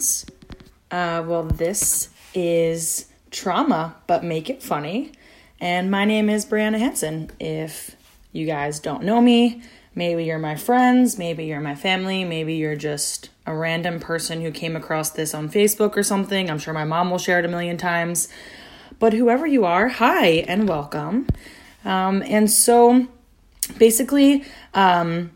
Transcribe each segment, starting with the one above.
Uh, well, this is trauma, but make it funny. And my name is Brianna Hanson. If you guys don't know me, maybe you're my friends, maybe you're my family, maybe you're just a random person who came across this on Facebook or something. I'm sure my mom will share it a million times. But whoever you are, hi and welcome. Um, and so basically, um,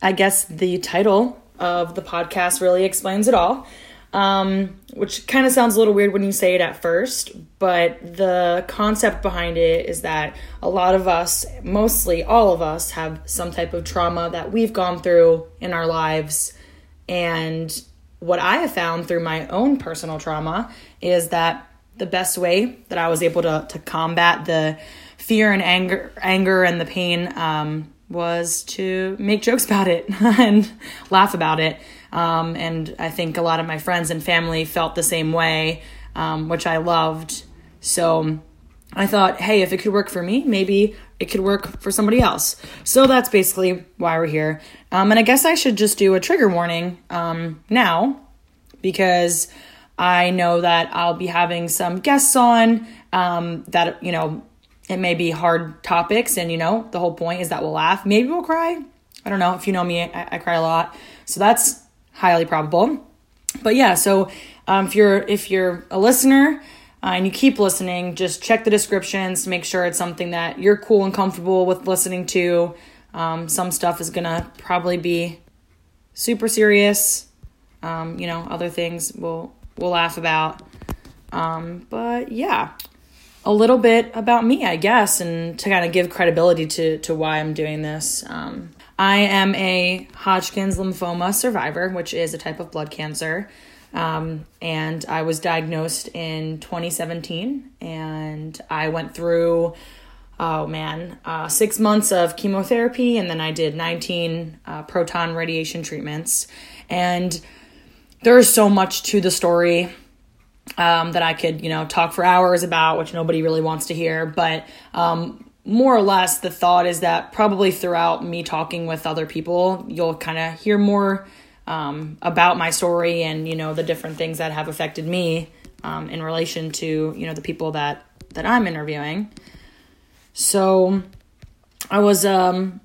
I guess the title of the podcast really explains it all. Um, which kind of sounds a little weird when you say it at first, but the concept behind it is that a lot of us, mostly all of us, have some type of trauma that we've gone through in our lives. And what I have found through my own personal trauma is that the best way that I was able to, to combat the fear and anger, anger and the pain um, was to make jokes about it and laugh about it. Um, and I think a lot of my friends and family felt the same way, um, which I loved. So I thought, hey, if it could work for me, maybe it could work for somebody else. So that's basically why we're here. Um, and I guess I should just do a trigger warning um, now because I know that I'll be having some guests on um, that, you know, it may be hard topics. And, you know, the whole point is that we'll laugh. Maybe we'll cry. I don't know. If you know me, I, I cry a lot. So that's highly probable. But yeah, so um, if you're if you're a listener uh, and you keep listening, just check the descriptions to make sure it's something that you're cool and comfortable with listening to. Um, some stuff is gonna probably be super serious. Um, you know, other things we'll we'll laugh about. Um, but yeah, a little bit about me, I guess, and to kind of give credibility to to why I'm doing this. Um, I am a Hodgkin's lymphoma survivor, which is a type of blood cancer. Um, and I was diagnosed in 2017, and I went through, oh man, uh, six months of chemotherapy, and then I did 19 uh, proton radiation treatments. And there's so much to the story um, that I could, you know, talk for hours about, which nobody really wants to hear. But um, more or less the thought is that probably throughout me talking with other people you'll kind of hear more um, about my story and you know the different things that have affected me um, in relation to you know the people that that i'm interviewing. So i was um,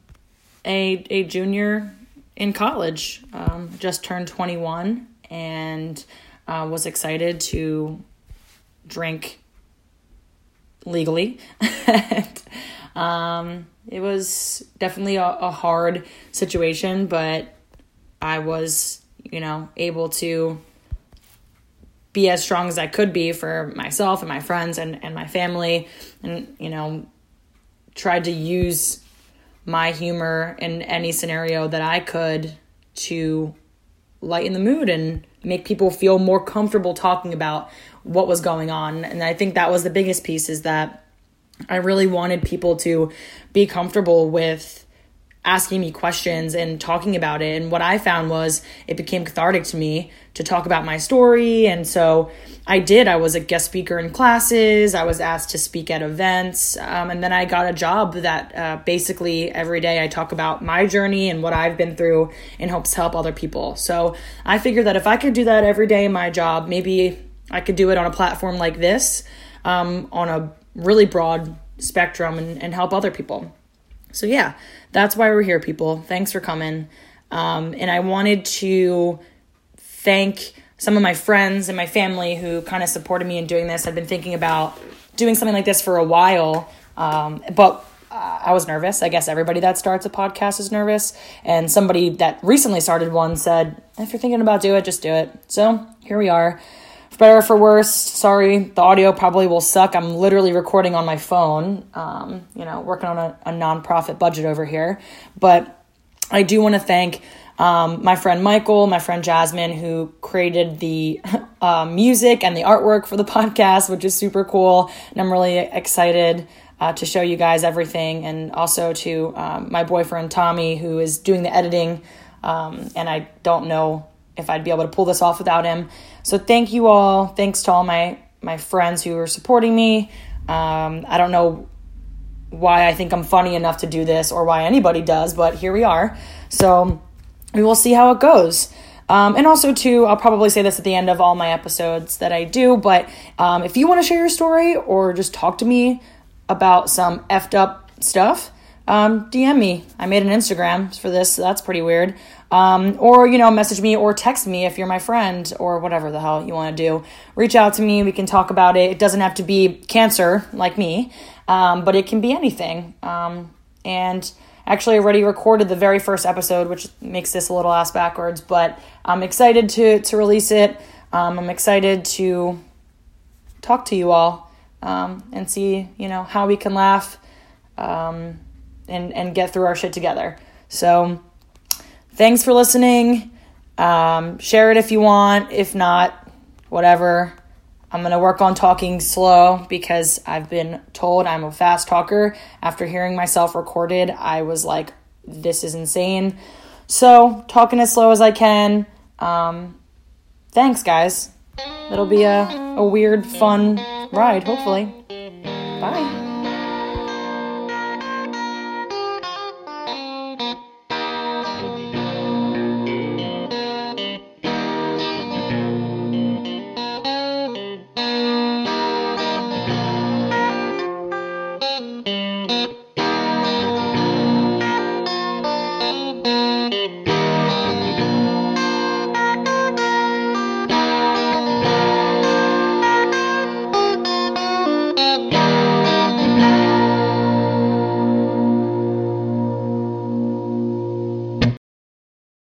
a, a junior in college um, just turned 21 and uh, was excited to drink legally Um, it was definitely a, a hard situation, but I was, you know, able to be as strong as I could be for myself and my friends and, and my family and, you know, tried to use my humor in any scenario that I could to lighten the mood and make people feel more comfortable talking about what was going on. And I think that was the biggest piece is that I really wanted people to be comfortable with asking me questions and talking about it. And what I found was it became cathartic to me to talk about my story. And so I did. I was a guest speaker in classes, I was asked to speak at events. Um, and then I got a job that uh, basically every day I talk about my journey and what I've been through hopes to help other people. So I figured that if I could do that every day in my job, maybe I could do it on a platform like this um, on a really broad spectrum and, and help other people. So, yeah, that's why we're here, people. Thanks for coming. Um, and I wanted to thank some of my friends and my family who kind of supported me in doing this. I've been thinking about doing something like this for a while, um, but uh, I was nervous. I guess everybody that starts a podcast is nervous. And somebody that recently started one said, if you're thinking about do it, just do it. So here we are for better or for worse, sorry, the audio probably will suck. I'm literally recording on my phone, um, you know, working on a, a nonprofit budget over here. But I do want to thank um, my friend Michael, my friend Jasmine, who created the uh, music and the artwork for the podcast, which is super cool. And I'm really excited uh, to show you guys everything. And also to um, my boyfriend Tommy, who is doing the editing. Um, and I don't know if I'd be able to pull this off without him. So thank you all. Thanks to all my my friends who are supporting me. Um, I don't know why I think I'm funny enough to do this or why anybody does, but here we are. So we will see how it goes. Um, and also, too, I'll probably say this at the end of all my episodes that I do, but um, if you want to share your story or just talk to me about some effed up stuff, um, DM me. I made an Instagram for this, so that's pretty weird. Um, or, you know, message me or text me if you're my friend or whatever the hell you want to do. Reach out to me. We can talk about it. It doesn't have to be cancer like me, um, but it can be anything. Um, and actually, already recorded the very first episode, which makes this a little ass backwards, but I'm excited to, to release it. Um, I'm excited to talk to you all um, and see, you know, how we can laugh um, and, and get through our shit together. So, thanks for listening. Um, share it if you want. If not, whatever. I'm going to work on talking slow because I've been told I'm a fast talker. After hearing myself recorded, I was like, this is insane. So, talking as slow as I can. Um, thanks, guys. It'll be a, a weird, fun ride, hopefully. Bye.